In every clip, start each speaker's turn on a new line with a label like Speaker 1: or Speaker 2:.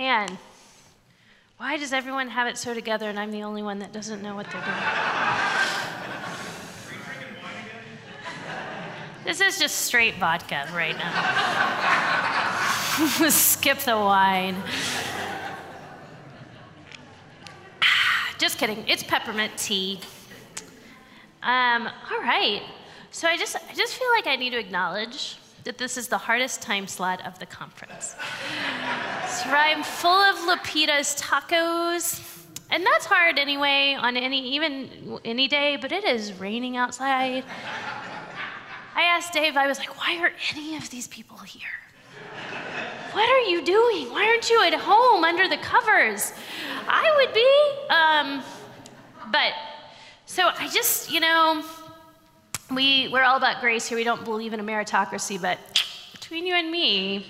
Speaker 1: Man, why does everyone have it so together and I'm the only one that doesn't know what they're doing? This is just straight vodka right now. Skip the wine. Just kidding. It's peppermint tea. Um, all right. So I just, I just feel like I need to acknowledge that this is the hardest time slot of the conference. So I'm full of Lupita's tacos. And that's hard anyway on any even any day, but it is raining outside. I asked Dave, I was like, why are any of these people here? What are you doing? Why aren't you at home under the covers? I would be. Um, but so I just, you know, we, we're all about grace here. We don't believe in a meritocracy, but between you and me,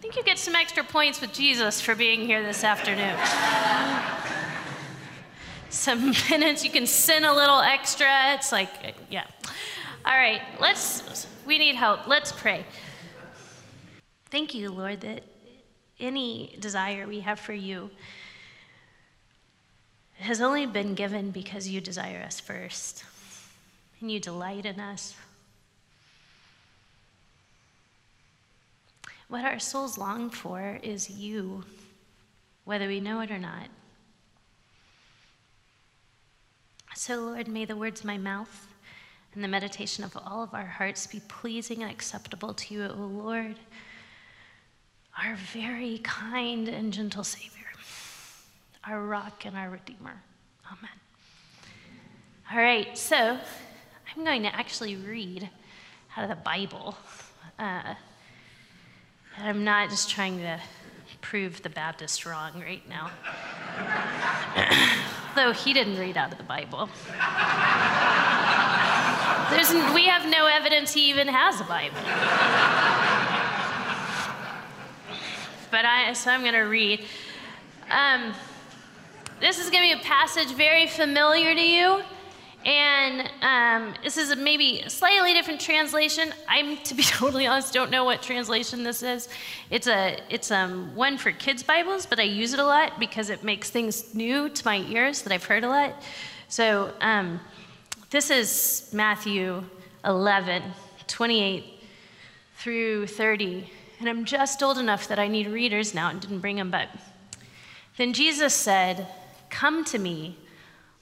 Speaker 1: I think you get some extra points with Jesus for being here this afternoon. some penance, you can sin a little extra. It's like, yeah. All right, let's, we need help. Let's pray. Thank you, Lord, that any desire we have for you has only been given because you desire us first and you delight in us. What our souls long for is you, whether we know it or not. So, Lord, may the words of my mouth and the meditation of all of our hearts be pleasing and acceptable to you, O Lord our very kind and gentle Savior, our rock and our Redeemer. Amen. All right, so I'm going to actually read out of the Bible. Uh, I'm not just trying to prove the Baptist wrong right now. Though he didn't read out of the Bible. There's, we have no evidence he even has a Bible but I, so I'm going to read. Um, this is going to be a passage very familiar to you. And um, this is a maybe slightly different translation. I'm, to be totally honest, don't know what translation this is. It's a it's um, one for kids' Bibles, but I use it a lot because it makes things new to my ears that I've heard a lot. So um, this is Matthew 11, 28 through 30 and I'm just old enough that I need readers now and didn't bring them, but then Jesus said, Come to me,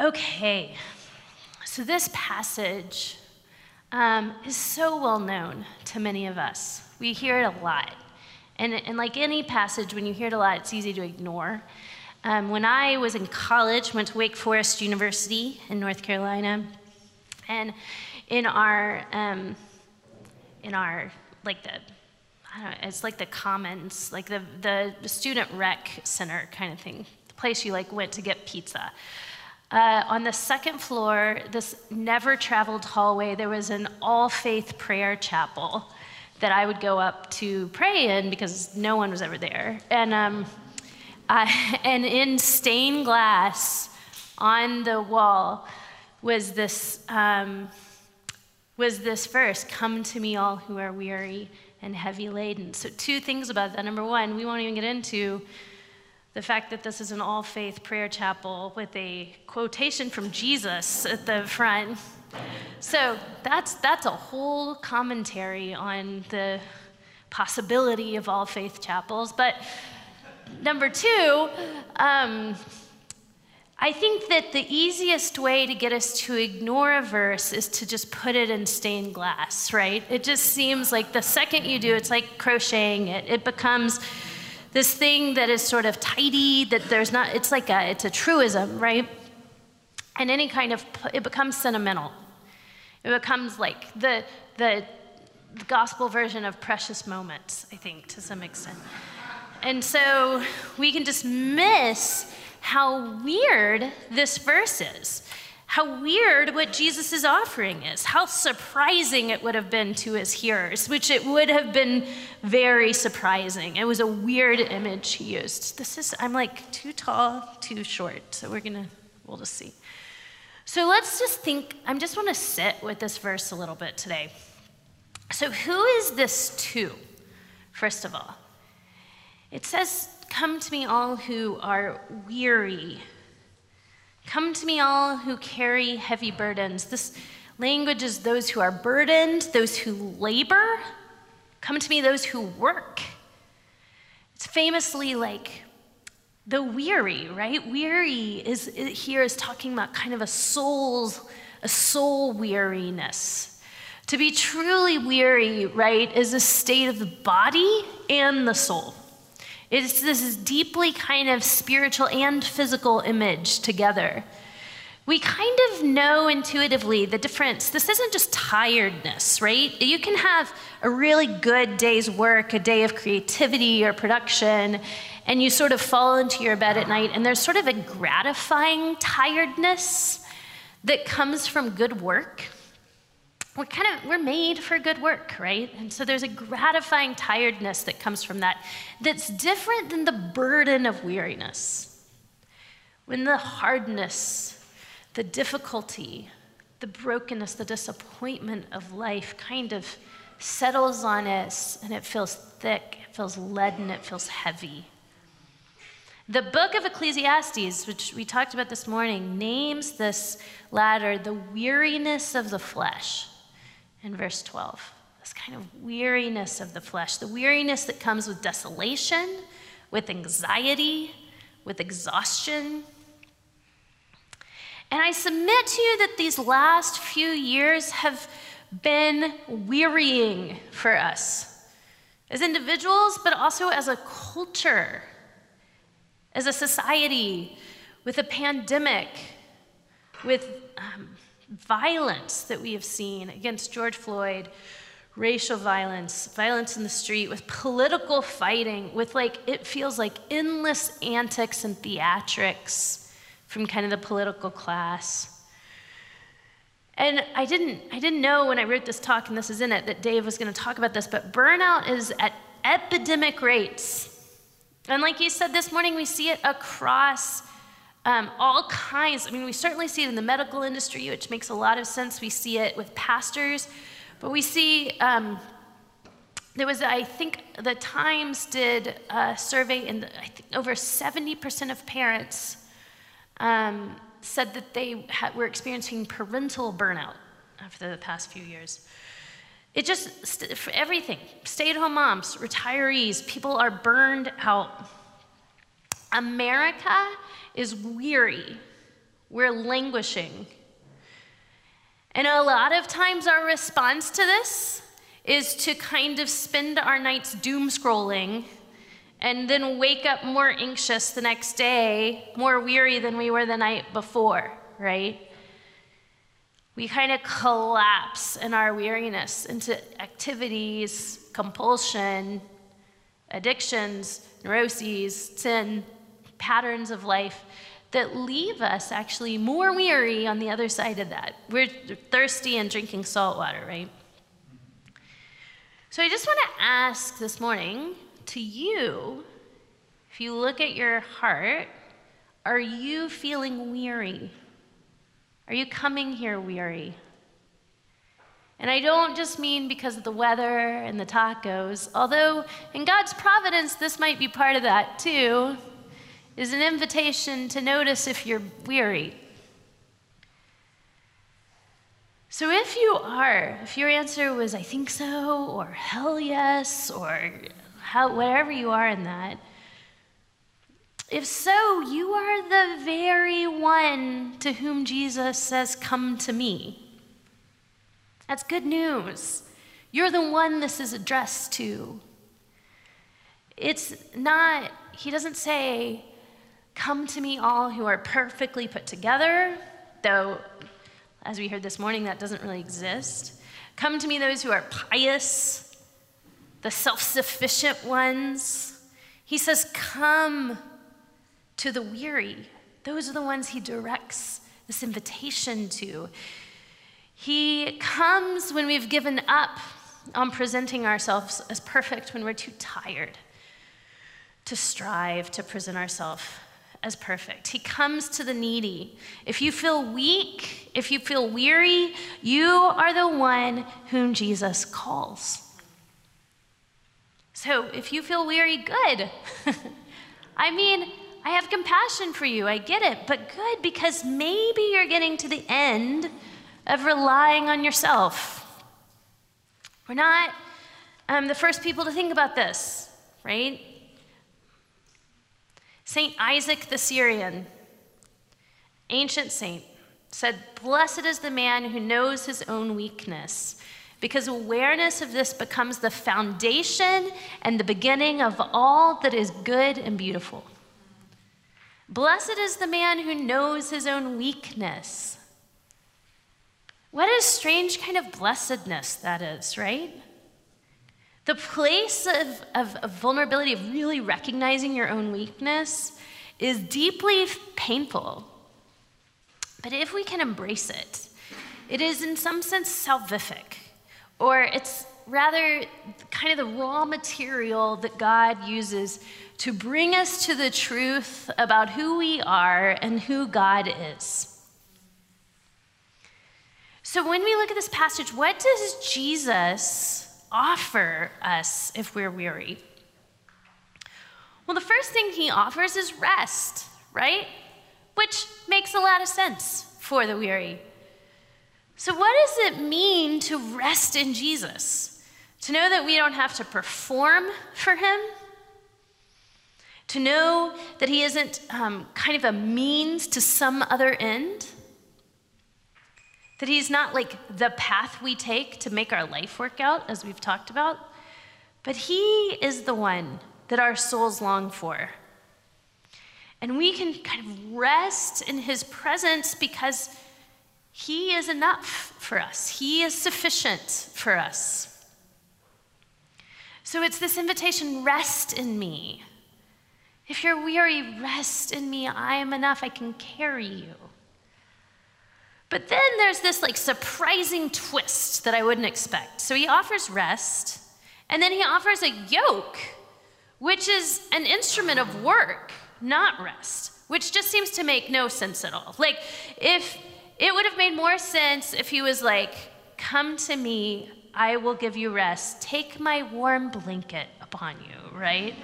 Speaker 1: Okay, so this passage um, is so well known to many of us. We hear it a lot. And, and like any passage, when you hear it a lot, it's easy to ignore. Um, when I was in college, went to Wake Forest University in North Carolina, and in our um, in our like the know, it's like the commons, like the, the student rec center kind of thing, the place you like went to get pizza. Uh, on the second floor, this never traveled hallway, there was an all faith prayer chapel that I would go up to pray in because no one was ever there. And, um, I, and in stained glass on the wall was this, um, was this verse Come to me, all who are weary and heavy laden. So, two things about that. Number one, we won't even get into the fact that this is an all faith prayer chapel with a quotation from Jesus at the front. So, that's, that's a whole commentary on the possibility of all faith chapels. But number two, um, I think that the easiest way to get us to ignore a verse is to just put it in stained glass, right? It just seems like the second you do, it's like crocheting it. It becomes this thing that is sort of tidy, that there's not, it's like a, it's a truism, right? And any kind of, it becomes sentimental. It becomes like the, the, the gospel version of precious moments, I think, to some extent. And so we can just miss how weird this verse is, how weird what Jesus offering is, how surprising it would have been to his hearers, which it would have been very surprising. It was a weird image he used. This is, I'm like too tall, too short, so we're gonna, we'll just see. So let's just think, I just wanna sit with this verse a little bit today. So, who is this to, first of all? It says, Come to me, all who are weary. Come to me, all who carry heavy burdens. This language is those who are burdened, those who labor. Come to me, those who work. It's famously like the weary, right? Weary is here is talking about kind of a soul's a soul weariness. To be truly weary, right, is a state of the body and the soul. It's this deeply kind of spiritual and physical image together. We kind of know intuitively the difference. This isn't just tiredness, right? You can have a really good day's work, a day of creativity or production, and you sort of fall into your bed at night, and there's sort of a gratifying tiredness that comes from good work we're kind of we're made for good work right? And so there's a gratifying tiredness that comes from that that's different than the burden of weariness. When the hardness the difficulty the brokenness the disappointment of life kind of settles on us and it feels thick it feels leaden it feels heavy. The book of Ecclesiastes, which we talked about this morning, names this ladder the weariness of the flesh in verse 12. This kind of weariness of the flesh, the weariness that comes with desolation, with anxiety, with exhaustion. And I submit to you that these last few years have been wearying for us as individuals, but also as a culture, as a society, with a pandemic, with um, violence that we have seen against George Floyd, racial violence, violence in the street, with political fighting, with like, it feels like endless antics and theatrics from kind of the political class. And I didn't, I didn't know when I wrote this talk, and this is in it, that Dave was going to talk about this, but burnout is at epidemic rates. And like you said this morning, we see it across um, all kinds. I mean, we certainly see it in the medical industry, which makes a lot of sense. We see it with pastors, but we see um, there was, I think, the Times did a survey, and I think over 70% of parents um, said that they were experiencing parental burnout after the past few years. It just, for everything, stay at home moms, retirees, people are burned out. America is weary, we're languishing. And a lot of times, our response to this is to kind of spend our nights doom scrolling and then wake up more anxious the next day, more weary than we were the night before, right? We kind of collapse in our weariness into activities, compulsion, addictions, neuroses, sin, patterns of life that leave us actually more weary on the other side of that. We're thirsty and drinking salt water, right? So I just want to ask this morning to you if you look at your heart, are you feeling weary? Are you coming here weary? And I don't just mean because of the weather and the tacos, although in God's providence, this might be part of that too is an invitation to notice if you're weary. So, if you are, if your answer was, I think so, or hell yes, or how, whatever you are in that, if so, you are the very one to whom Jesus says, Come to me. That's good news. You're the one this is addressed to. It's not, he doesn't say, Come to me, all who are perfectly put together, though, as we heard this morning, that doesn't really exist. Come to me, those who are pious, the self sufficient ones. He says, Come to the weary. Those are the ones he directs this invitation to. He comes when we've given up on presenting ourselves as perfect, when we're too tired to strive to present ourselves as perfect. He comes to the needy. If you feel weak, if you feel weary, you are the one whom Jesus calls. So if you feel weary, good. I mean, I have compassion for you. I get it. But good because maybe you're getting to the end of relying on yourself. We're not um, the first people to think about this, right? St. Isaac the Syrian, ancient saint, said, Blessed is the man who knows his own weakness, because awareness of this becomes the foundation and the beginning of all that is good and beautiful. Blessed is the man who knows his own weakness. What a strange kind of blessedness that is, right? The place of, of, of, vulnerability, of really recognizing your own weakness, is deeply painful. But if we can embrace it, it is in some sense salvific, or it's rather kind of the raw material that God uses to bring us to the truth about who we are and who God is. So, when we look at this passage, what does Jesus offer us if we're weary? Well, the first thing he offers is rest, right? Which makes a lot of sense for the weary. So, what does it mean to rest in Jesus? To know that we don't have to perform for him? To know that he isn't um, kind of a means to some other end? That he's not like the path we take to make our life work out, as we've talked about, but he is the one that our souls long for. And we can kind of rest in his presence because he is enough for us, he is sufficient for us. So it's this invitation rest in me. If you're weary, rest in me. I am enough. I can carry you. But then there's this like surprising twist that I wouldn't expect. So he offers rest, and then he offers a yoke, which is an instrument of work, not rest, which just seems to make no sense at all. Like, if it would have made more sense if he was like, Come to me, I will give you rest. Take my warm blanket upon you, right?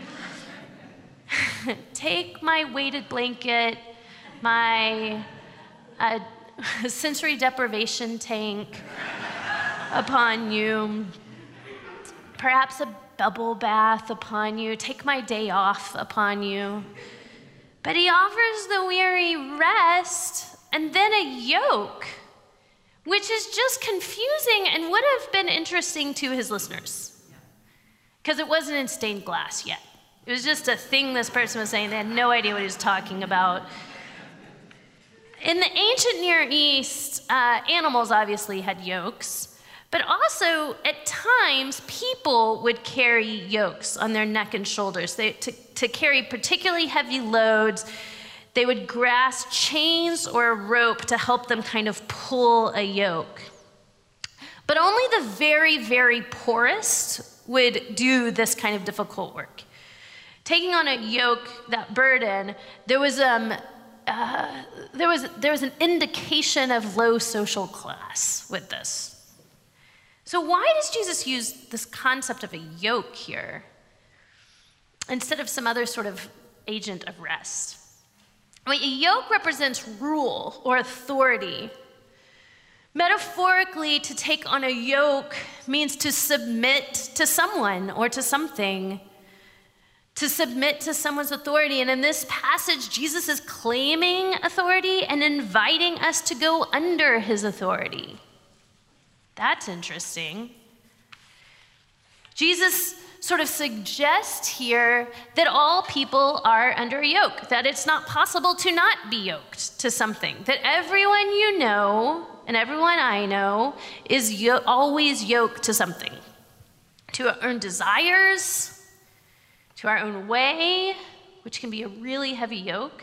Speaker 1: Take my weighted blanket, my uh, sensory deprivation tank upon you, perhaps a bubble bath upon you, take my day off upon you. But he offers the weary rest and then a yoke, which is just confusing and would have been interesting to his listeners because it wasn't in stained glass yet. It was just a thing this person was saying. They had no idea what he was talking about. In the ancient Near East, uh, animals obviously had yokes, but also at times people would carry yokes on their neck and shoulders they, to, to carry particularly heavy loads. They would grasp chains or a rope to help them kind of pull a yoke. But only the very, very poorest would do this kind of difficult work. Taking on a yoke, that burden, there was um, uh, there, was, there was an indication of low social class with this. So, why does Jesus use this concept of a yoke here instead of some other sort of agent of rest? A yoke represents rule or authority. Metaphorically, to take on a yoke means to submit to someone or to something to submit to someone's authority. And in this passage, Jesus is claiming authority and inviting us to go under his authority. That's interesting. Jesus sort of suggests here that all people are under a yoke, that it's not possible to not be yoked to something, that everyone you know and everyone I know is yo- always yoked to something, to earn desires to our own way, which can be a really heavy yoke,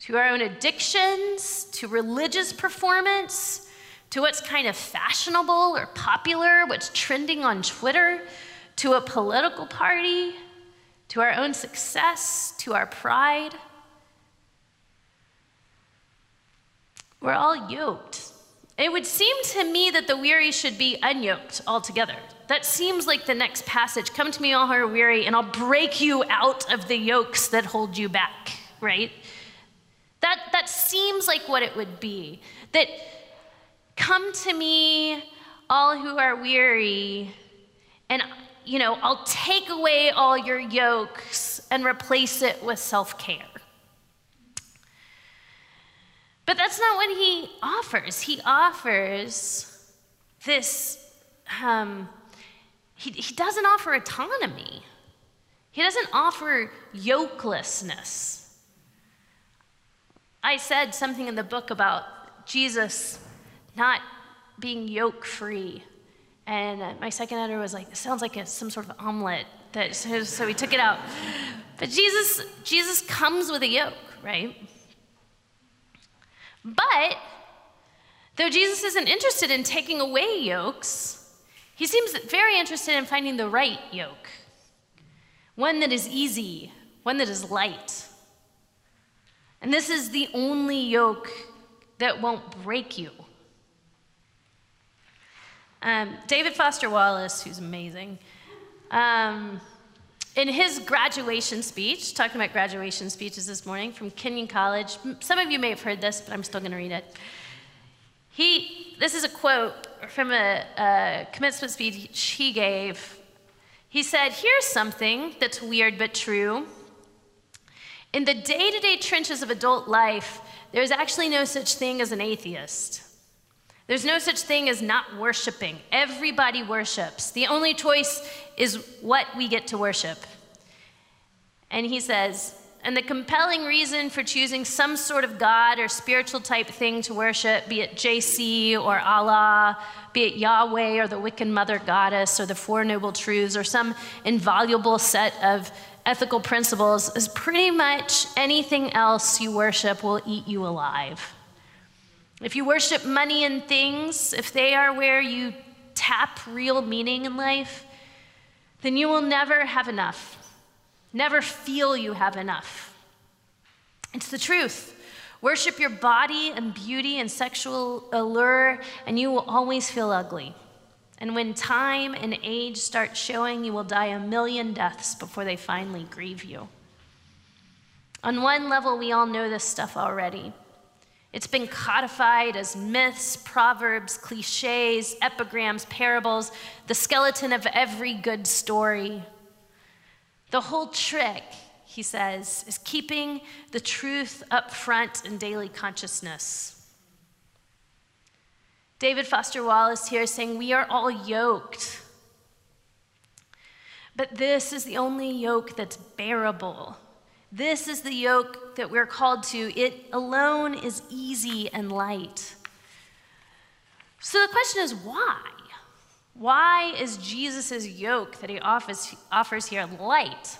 Speaker 1: to our own addictions, to religious performance, to what's kind of fashionable or popular, what's trending on Twitter, to a political party, to our own success, to our pride. We're all yoked. It would seem to me that the weary should be unyoked altogether. That seems like the next passage. Come to me, all who are weary, and I'll break you out of the yokes that hold you back, right? That, that seems like what it would be. That come to me, all who are weary, and you know, I'll take away all your yokes and replace it with self care. But that's not what he offers. He offers this, um, he, he doesn't offer autonomy, he doesn't offer yokelessness. I said something in the book about Jesus not being yoke free. And uh, my second editor was like, "This sounds like a, some sort of omelet." That, so, so we took it out. But Jesus, Jesus comes with a yoke, right? But though Jesus isn't interested in taking away yokes, he seems very interested in finding the right yoke one that is easy, one that is light. And this is the only yoke that won't break you. Um, David Foster Wallace, who's amazing, um, in his graduation speech, talking about graduation speeches this morning from Kenyon College, some of you may have heard this, but I'm still going to read it. He, this is a quote from a, a commencement speech he gave. He said, Here's something that's weird but true. In the day to day trenches of adult life, there's actually no such thing as an atheist. There's no such thing as not worshiping. Everybody worships. The only choice is what we get to worship. And he says, and the compelling reason for choosing some sort of God or spiritual type thing to worship, be it JC or Allah, be it Yahweh or the Wiccan Mother Goddess or the Four Noble Truths or some invaluable set of ethical principles, is pretty much anything else you worship will eat you alive. If you worship money and things, if they are where you tap real meaning in life, then you will never have enough, never feel you have enough. It's the truth. Worship your body and beauty and sexual allure, and you will always feel ugly. And when time and age start showing, you will die a million deaths before they finally grieve you. On one level, we all know this stuff already. It's been codified as myths, proverbs, cliches, epigrams, parables, the skeleton of every good story. The whole trick, he says, is keeping the truth up front in daily consciousness. David Foster Wallace here is saying, We are all yoked. But this is the only yoke that's bearable. This is the yoke that we're called to. It alone is easy and light. So the question is why? Why is Jesus' yoke that he offers, offers here light?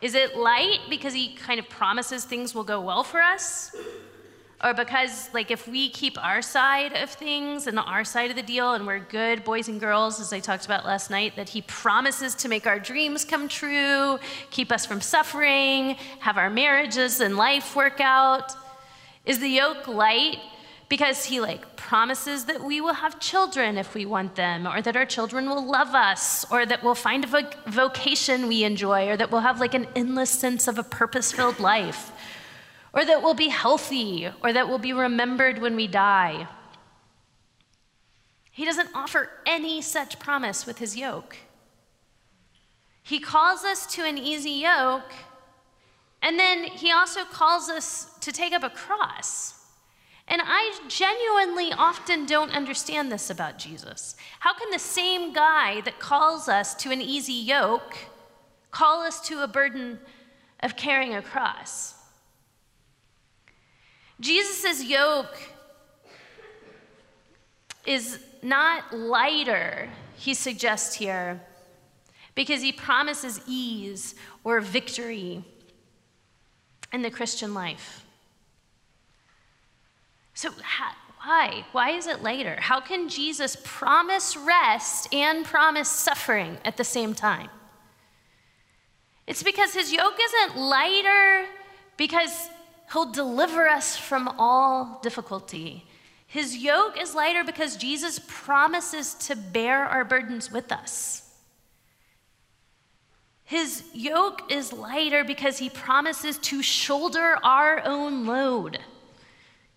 Speaker 1: Is it light because he kind of promises things will go well for us? or because like if we keep our side of things and our side of the deal and we're good boys and girls as i talked about last night that he promises to make our dreams come true keep us from suffering have our marriages and life work out is the yoke light because he like promises that we will have children if we want them or that our children will love us or that we'll find a vo- vocation we enjoy or that we'll have like an endless sense of a purpose-filled life or that we'll be healthy, or that we'll be remembered when we die. He doesn't offer any such promise with his yoke. He calls us to an easy yoke, and then he also calls us to take up a cross. And I genuinely often don't understand this about Jesus. How can the same guy that calls us to an easy yoke call us to a burden of carrying a cross? Jesus' yoke is not lighter, he suggests here, because he promises ease or victory in the Christian life. So, why? Why is it lighter? How can Jesus promise rest and promise suffering at the same time? It's because his yoke isn't lighter because he'll deliver us from all difficulty. His yoke is lighter because Jesus promises to bear our burdens with us. His yoke is lighter because he promises to shoulder our own load.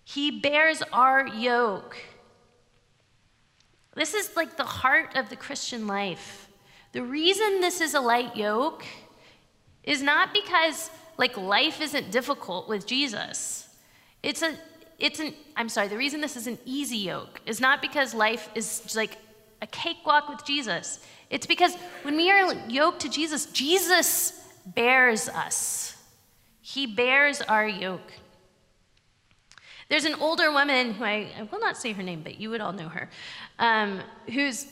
Speaker 1: He bears our yoke. This is like the heart of the Christian life. The reason this is a light yoke is not because like life isn't difficult with Jesus. It's a it's an I'm sorry, the reason this is an easy yoke is not because life is like a cakewalk with Jesus. It's because when we are yoked to Jesus, Jesus bears us. He bears our yoke. There's an older woman who I, I will not say her name, but you would all know her, um, who's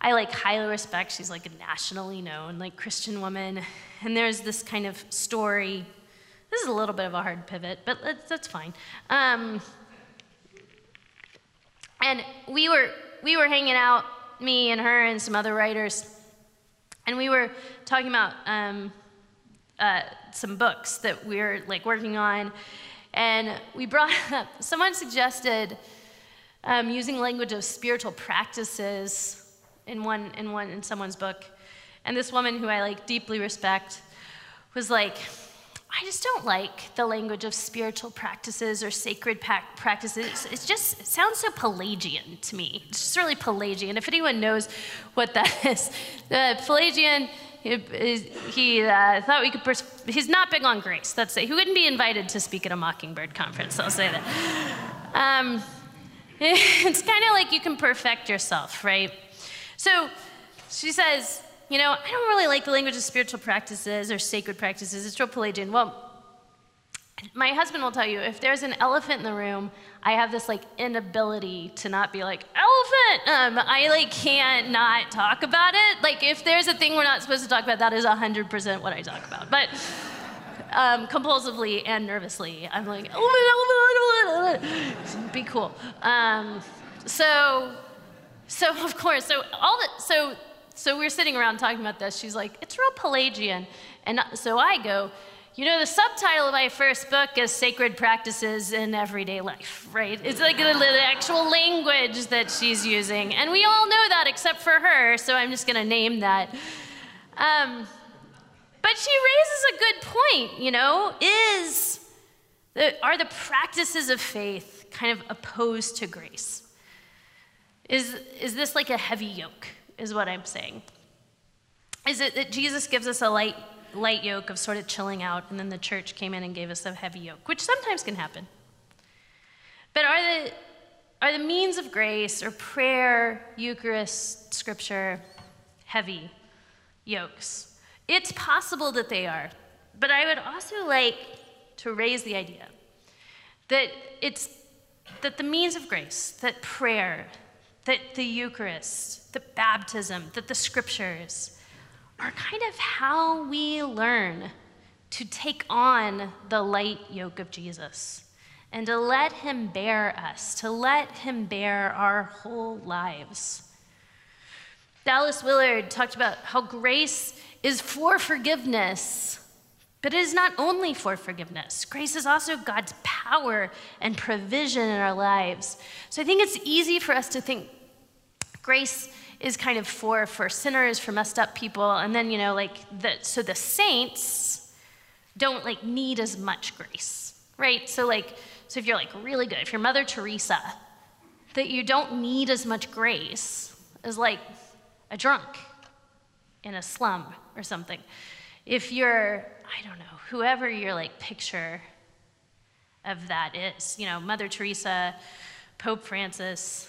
Speaker 1: I like highly respect. She's like a nationally known like Christian woman, and there's this kind of story. This is a little bit of a hard pivot, but that's fine. Um, and we were we were hanging out, me and her and some other writers, and we were talking about um, uh, some books that we are like working on, and we brought up. Someone suggested um, using language of spiritual practices in one in one in someone's book. And this woman who I like deeply respect was like, I just don't like the language of spiritual practices or sacred practices. It just sounds so Pelagian to me. It's just really Pelagian. If anyone knows what that is, Pelagian, he, he uh, thought we could, pers- he's not big on grace. That's it. He wouldn't be invited to speak at a Mockingbird conference, I'll say that. Um, it's kind of like you can perfect yourself, right? So she says, you know, I don't really like the language of spiritual practices or sacred practices. It's real Pelagian. Well, my husband will tell you if there's an elephant in the room, I have this like inability to not be like elephant. Um, I like can't not talk about it. Like if there's a thing we're not supposed to talk about, that is hundred percent what I talk about. But um, compulsively and nervously, I'm like elephant, elephant, elephant. Be cool. Um, so so of course, so all the, so so we're sitting around talking about this. She's like, it's real Pelagian, and so I go, you know, the subtitle of my first book is Sacred Practices in Everyday Life, right? It's like the, the actual language that she's using, and we all know that except for her. So I'm just going to name that. Um, but she raises a good point. You know, is the, are the practices of faith kind of opposed to grace? Is, is this like a heavy yoke, is what I'm saying? Is it that Jesus gives us a light, light yoke of sort of chilling out, and then the church came in and gave us a heavy yoke, which sometimes can happen. But are the, are the means of grace or prayer, Eucharist, scripture, heavy yokes? It's possible that they are, but I would also like to raise the idea that it's that the means of grace, that prayer, that the Eucharist, the baptism, that the scriptures are kind of how we learn to take on the light yoke of Jesus and to let him bear us, to let him bear our whole lives. Dallas Willard talked about how grace is for forgiveness, but it is not only for forgiveness. Grace is also God's power and provision in our lives. So I think it's easy for us to think grace is kind of for for sinners, for messed up people, and then you know like the so the saints don't like need as much grace, right? So like so if you're like really good, if you're Mother Teresa, that you don't need as much grace as like a drunk in a slum or something. If you're, I don't know, whoever your like picture of that is, you know, Mother Teresa, Pope Francis,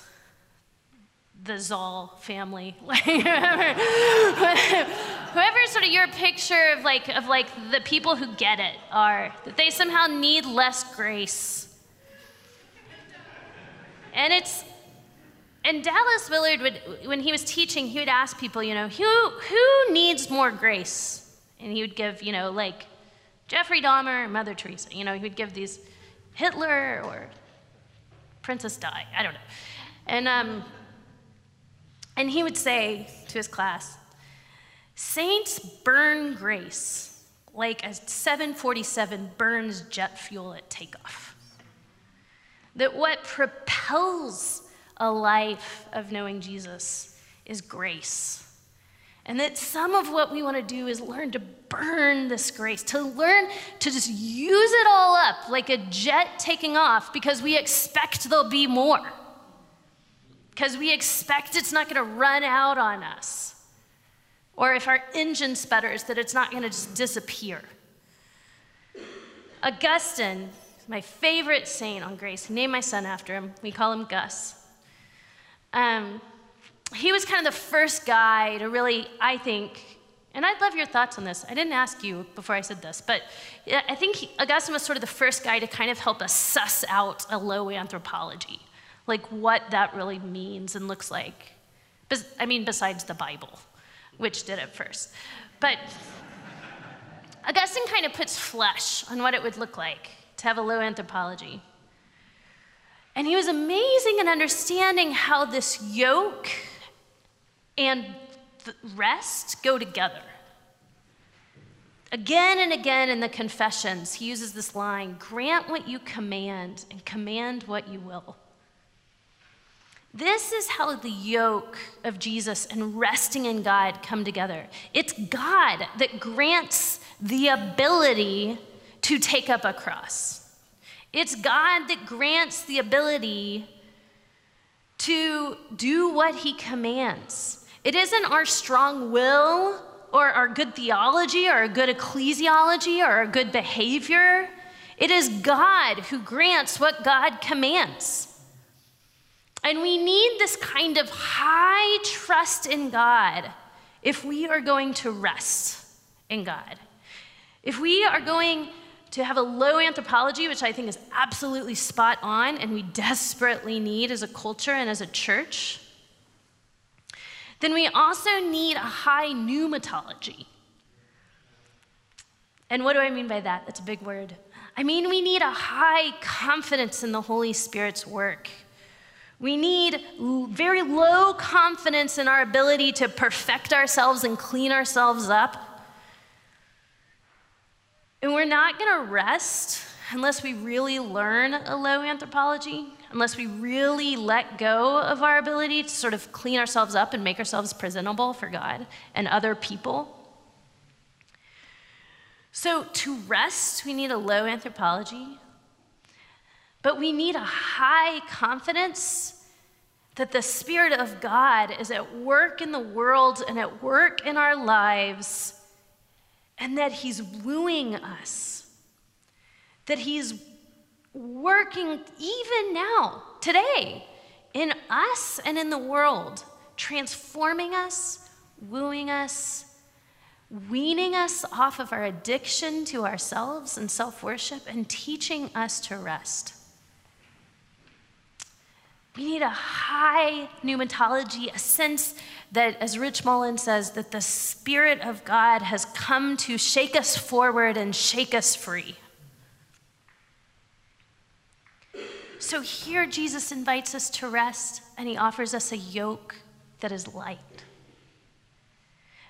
Speaker 1: the Zahl family, whoever, sort of your picture of like of like the people who get it are that they somehow need less grace, and it's and Dallas Willard would, when he was teaching, he would ask people, you know, who, who needs more grace? And he would give, you know, like Jeffrey Dahmer Mother Teresa. You know, he would give these Hitler or Princess Di. I don't know. And, um, and he would say to his class, Saints burn grace like a 747 burns jet fuel at takeoff. That what propels a life of knowing Jesus is grace. And that some of what we want to do is learn to burn this grace, to learn to just use it all up like a jet taking off because we expect there'll be more. Because we expect it's not going to run out on us. Or if our engine sputters, that it's not going to just disappear. Augustine, my favorite saint on grace, named my son after him. We call him Gus. Um, he was kind of the first guy to really, I think, and I'd love your thoughts on this. I didn't ask you before I said this, but I think Augustine was sort of the first guy to kind of help us suss out a low anthropology, like what that really means and looks like. I mean, besides the Bible, which did it first. But Augustine kind of puts flesh on what it would look like to have a low anthropology. And he was amazing in understanding how this yoke and rest go together. Again and again in the Confessions, he uses this line grant what you command and command what you will. This is how the yoke of Jesus and resting in God come together. It's God that grants the ability to take up a cross. It's God that grants the ability to do what He commands. It isn't our strong will or our good theology or a good ecclesiology or a good behavior. It is God who grants what God commands. And we need this kind of high trust in God if we are going to rest in God. If we are going to have a low anthropology, which I think is absolutely spot on and we desperately need as a culture and as a church, then we also need a high pneumatology. And what do I mean by that? That's a big word. I mean, we need a high confidence in the Holy Spirit's work. We need very low confidence in our ability to perfect ourselves and clean ourselves up and we're not going to rest unless we really learn a low anthropology, unless we really let go of our ability to sort of clean ourselves up and make ourselves presentable for God and other people. So, to rest, we need a low anthropology, but we need a high confidence that the Spirit of God is at work in the world and at work in our lives and that He's wooing us, that He's working even now, today, in us and in the world, transforming us, wooing us, weaning us off of our addiction to ourselves and self worship, and teaching us to rest. We need a high pneumatology, a sense that, as Rich Mullins says, that the Spirit of God has come to shake us forward and shake us free. So here, Jesus invites us to rest and he offers us a yoke that is light.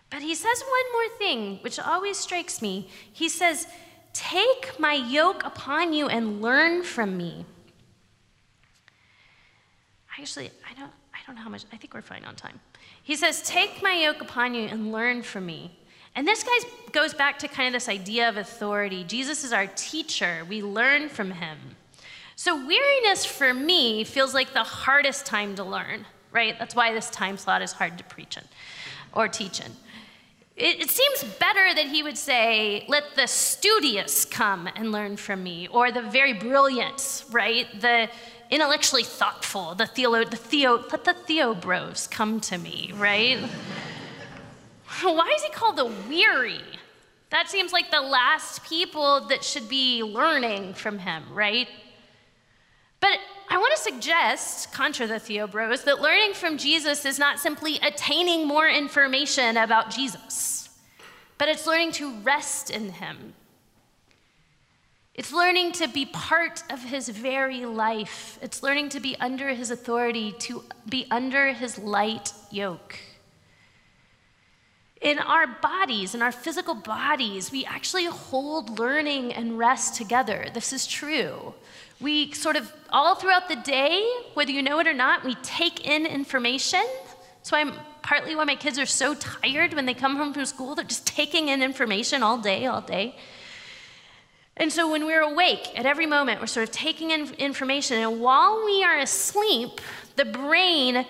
Speaker 1: But he says one more thing, which always strikes me. He says, Take my yoke upon you and learn from me. Actually, I don't, I don't know how much, I think we're fine on time. He says, Take my yoke upon you and learn from me. And this guy goes back to kind of this idea of authority. Jesus is our teacher, we learn from him. So, weariness for me feels like the hardest time to learn, right? That's why this time slot is hard to preach in or teach in. It, it, seems better that he would say, Let the studious come and learn from me, or the very brilliant, right? The intellectually thoughtful, the theo, the theo, let the theo bros come to me, right? Why is he called the weary? That seems like the last people that should be learning from him, right? But I want to suggest, contra the Theobros, that learning from Jesus is not simply attaining more information about Jesus, but it's learning to rest in him. It's learning to be part of his very life. It's learning to be under his authority, to be under his light yoke. In our bodies, in our physical bodies, we actually hold learning and rest together. This is true. We sort of, all throughout the day, whether you know it or not, we take in information. So I'm partly why my kids are so tired when they come home from school. They're just taking in information all day, all day. And so when we're awake at every moment, we're sort of taking in information. And while we are asleep, the brain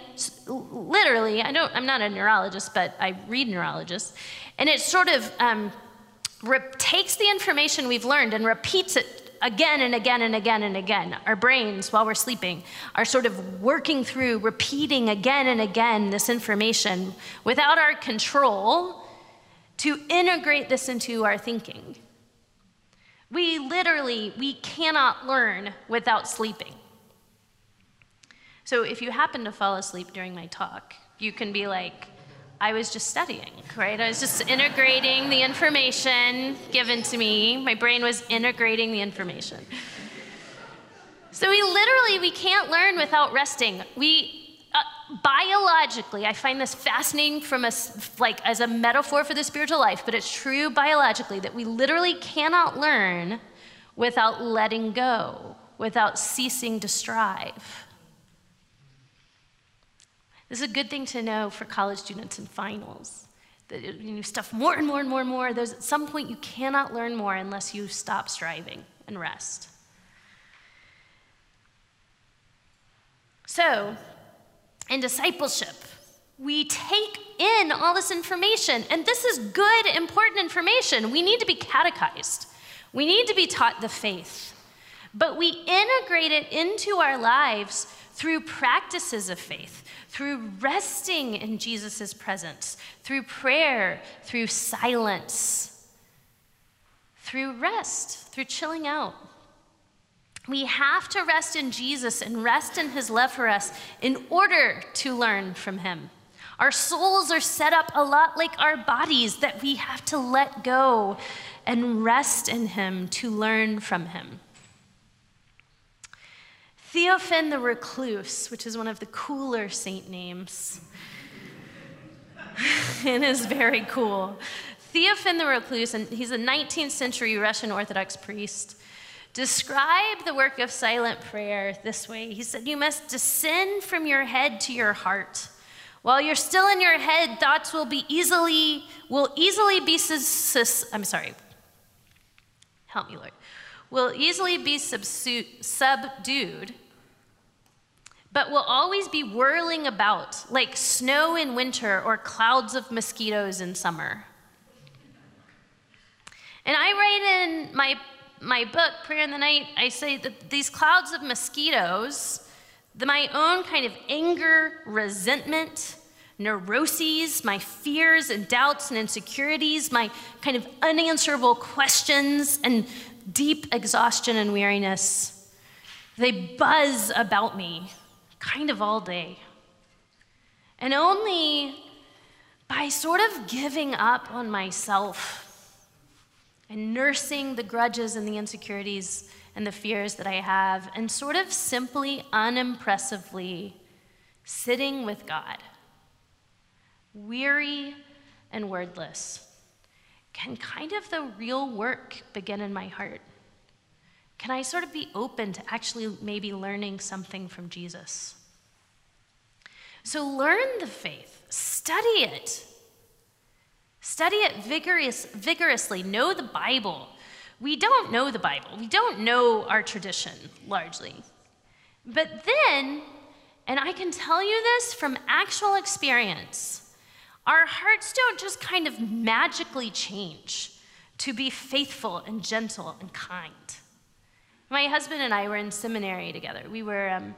Speaker 1: literally, I don't, I'm not a neurologist, but I read neurologists, and it sort of um, takes the information we've learned and repeats it again and again and again and again. Our brains, while we're sleeping, are sort of working through, repeating again and again this information without our control to integrate this into our thinking. We literally, we cannot learn without sleeping. So if you happen to fall asleep during my talk, you can be like, I was just studying, right? I was just integrating the information given to me. My brain was integrating the information. So we literally we can't learn without resting. We biologically, I find this fascinating from a like as a metaphor for the spiritual life, but it's true biologically that we literally cannot learn without letting go, without ceasing to strive. This is a good thing to know for college students in finals. That you stuff more and more and more and more. There's at some point you cannot learn more unless you stop striving and rest. So, in discipleship, we take in all this information, and this is good, important information. We need to be catechized, we need to be taught the faith, but we integrate it into our lives through practices of faith through resting in Jesus' presence, through prayer, through silence, through rest, through chilling out. We have to rest in Jesus and rest in his love for us in order to learn from him. Our souls are set up a lot like our bodies that we have to let go and rest in him to learn from him. Theophan the Recluse, which is one of the cooler saint names, and is very cool. Theophan the Recluse, and he's a 19th century Russian Orthodox priest, described the work of silent prayer this way. He said, You must descend from your head to your heart. While you're still in your head, thoughts will be easily, will easily be, sus- I'm sorry, help me, Lord, will easily be subdued but will always be whirling about like snow in winter or clouds of mosquitoes in summer. And I write in my, my book, Prayer in the Night, I say that these clouds of mosquitoes, the, my own kind of anger, resentment, neuroses, my fears and doubts and insecurities, my kind of unanswerable questions and deep exhaustion and weariness, they buzz about me kind of all day. And only by sort of giving up on myself and nursing the grudges and the insecurities and the fears that I have, and sort of simply, unimpressively sitting with God, weary and wordless, can kind of the real work begin in my heart. Can I sort of be open to actually maybe learning something from Jesus? So learn the faith, study it. Study it vigorous, vigorously. Know the Bible. We don't know the Bible, we don't know our tradition largely. But then, and I can tell you this from actual experience, our hearts don't just kind of magically change to be faithful and gentle and kind. My husband and I were in seminary together. We were, um,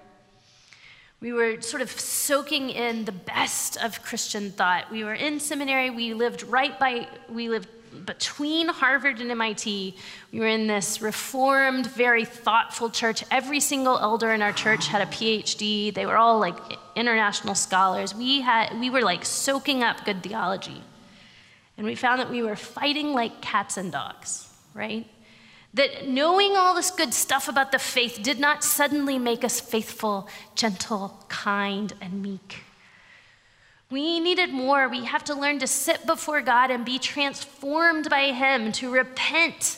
Speaker 1: we were sort of soaking in the best of Christian thought. We were in seminary. We lived right by, we lived between Harvard and MIT. We were in this reformed, very thoughtful church. Every single elder in our church had a PhD. They were all like international scholars. We, had, we were like soaking up good theology. And we found that we were fighting like cats and dogs, right? That knowing all this good stuff about the faith did not suddenly make us faithful, gentle, kind, and meek. We needed more. We have to learn to sit before God and be transformed by Him, to repent,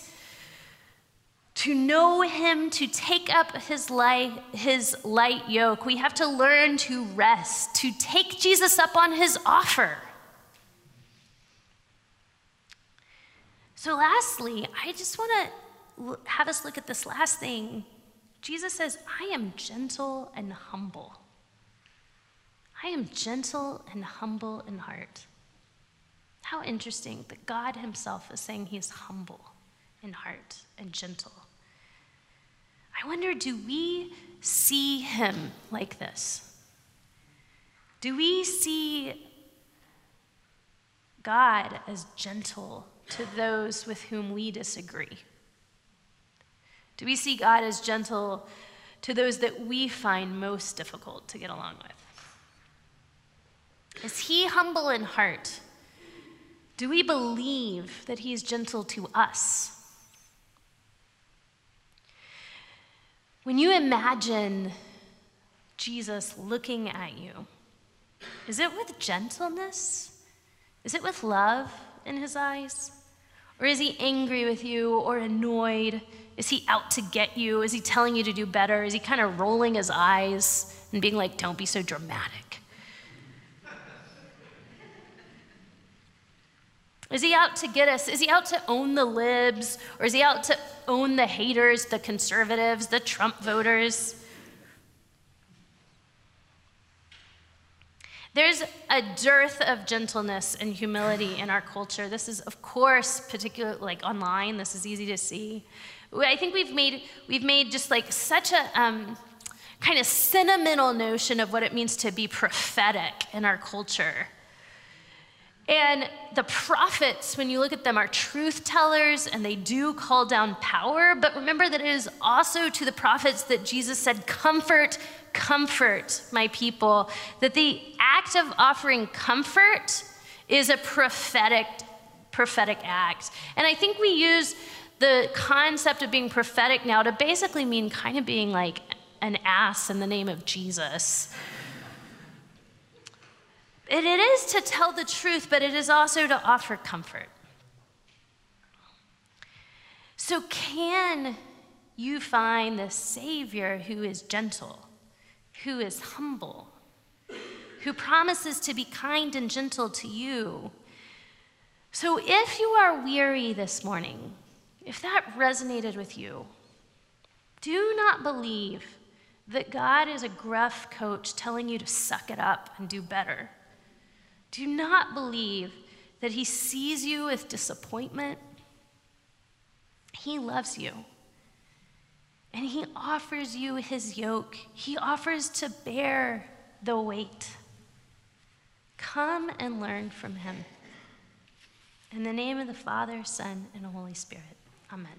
Speaker 1: to know Him, to take up His light, His light yoke. We have to learn to rest, to take Jesus up on His offer. So, lastly, I just want to have us look at this last thing. Jesus says, I am gentle and humble. I am gentle and humble in heart. How interesting that God Himself is saying He's humble in heart and gentle. I wonder do we see Him like this? Do we see God as gentle to those with whom we disagree? Do we see God as gentle to those that we find most difficult to get along with? Is he humble in heart? Do we believe that he is gentle to us? When you imagine Jesus looking at you, is it with gentleness? Is it with love in his eyes? Or is he angry with you or annoyed? Is he out to get you? Is he telling you to do better? Is he kind of rolling his eyes and being like, don't be so dramatic? Is he out to get us? Is he out to own the libs? Or is he out to own the haters, the conservatives, the Trump voters? There's a dearth of gentleness and humility in our culture. This is, of course, particularly like online, this is easy to see. I think we've made, we've made just like such a um, kind of sentimental notion of what it means to be prophetic in our culture. And the prophets, when you look at them, are truth tellers and they do call down power. But remember that it is also to the prophets that Jesus said, Comfort, comfort my people. That the act of offering comfort is a prophetic, prophetic act. And I think we use the concept of being prophetic now to basically mean kind of being like an ass in the name of Jesus. It is to tell the truth, but it is also to offer comfort. So, can you find the Savior who is gentle, who is humble, who promises to be kind and gentle to you? So, if you are weary this morning, if that resonated with you, do not believe that God is a gruff coach telling you to suck it up and do better. Do not believe that he sees you with disappointment. He loves you. And he offers you his yoke. He offers to bear the weight. Come and learn from him. In the name of the Father, Son, and Holy Spirit. Amen.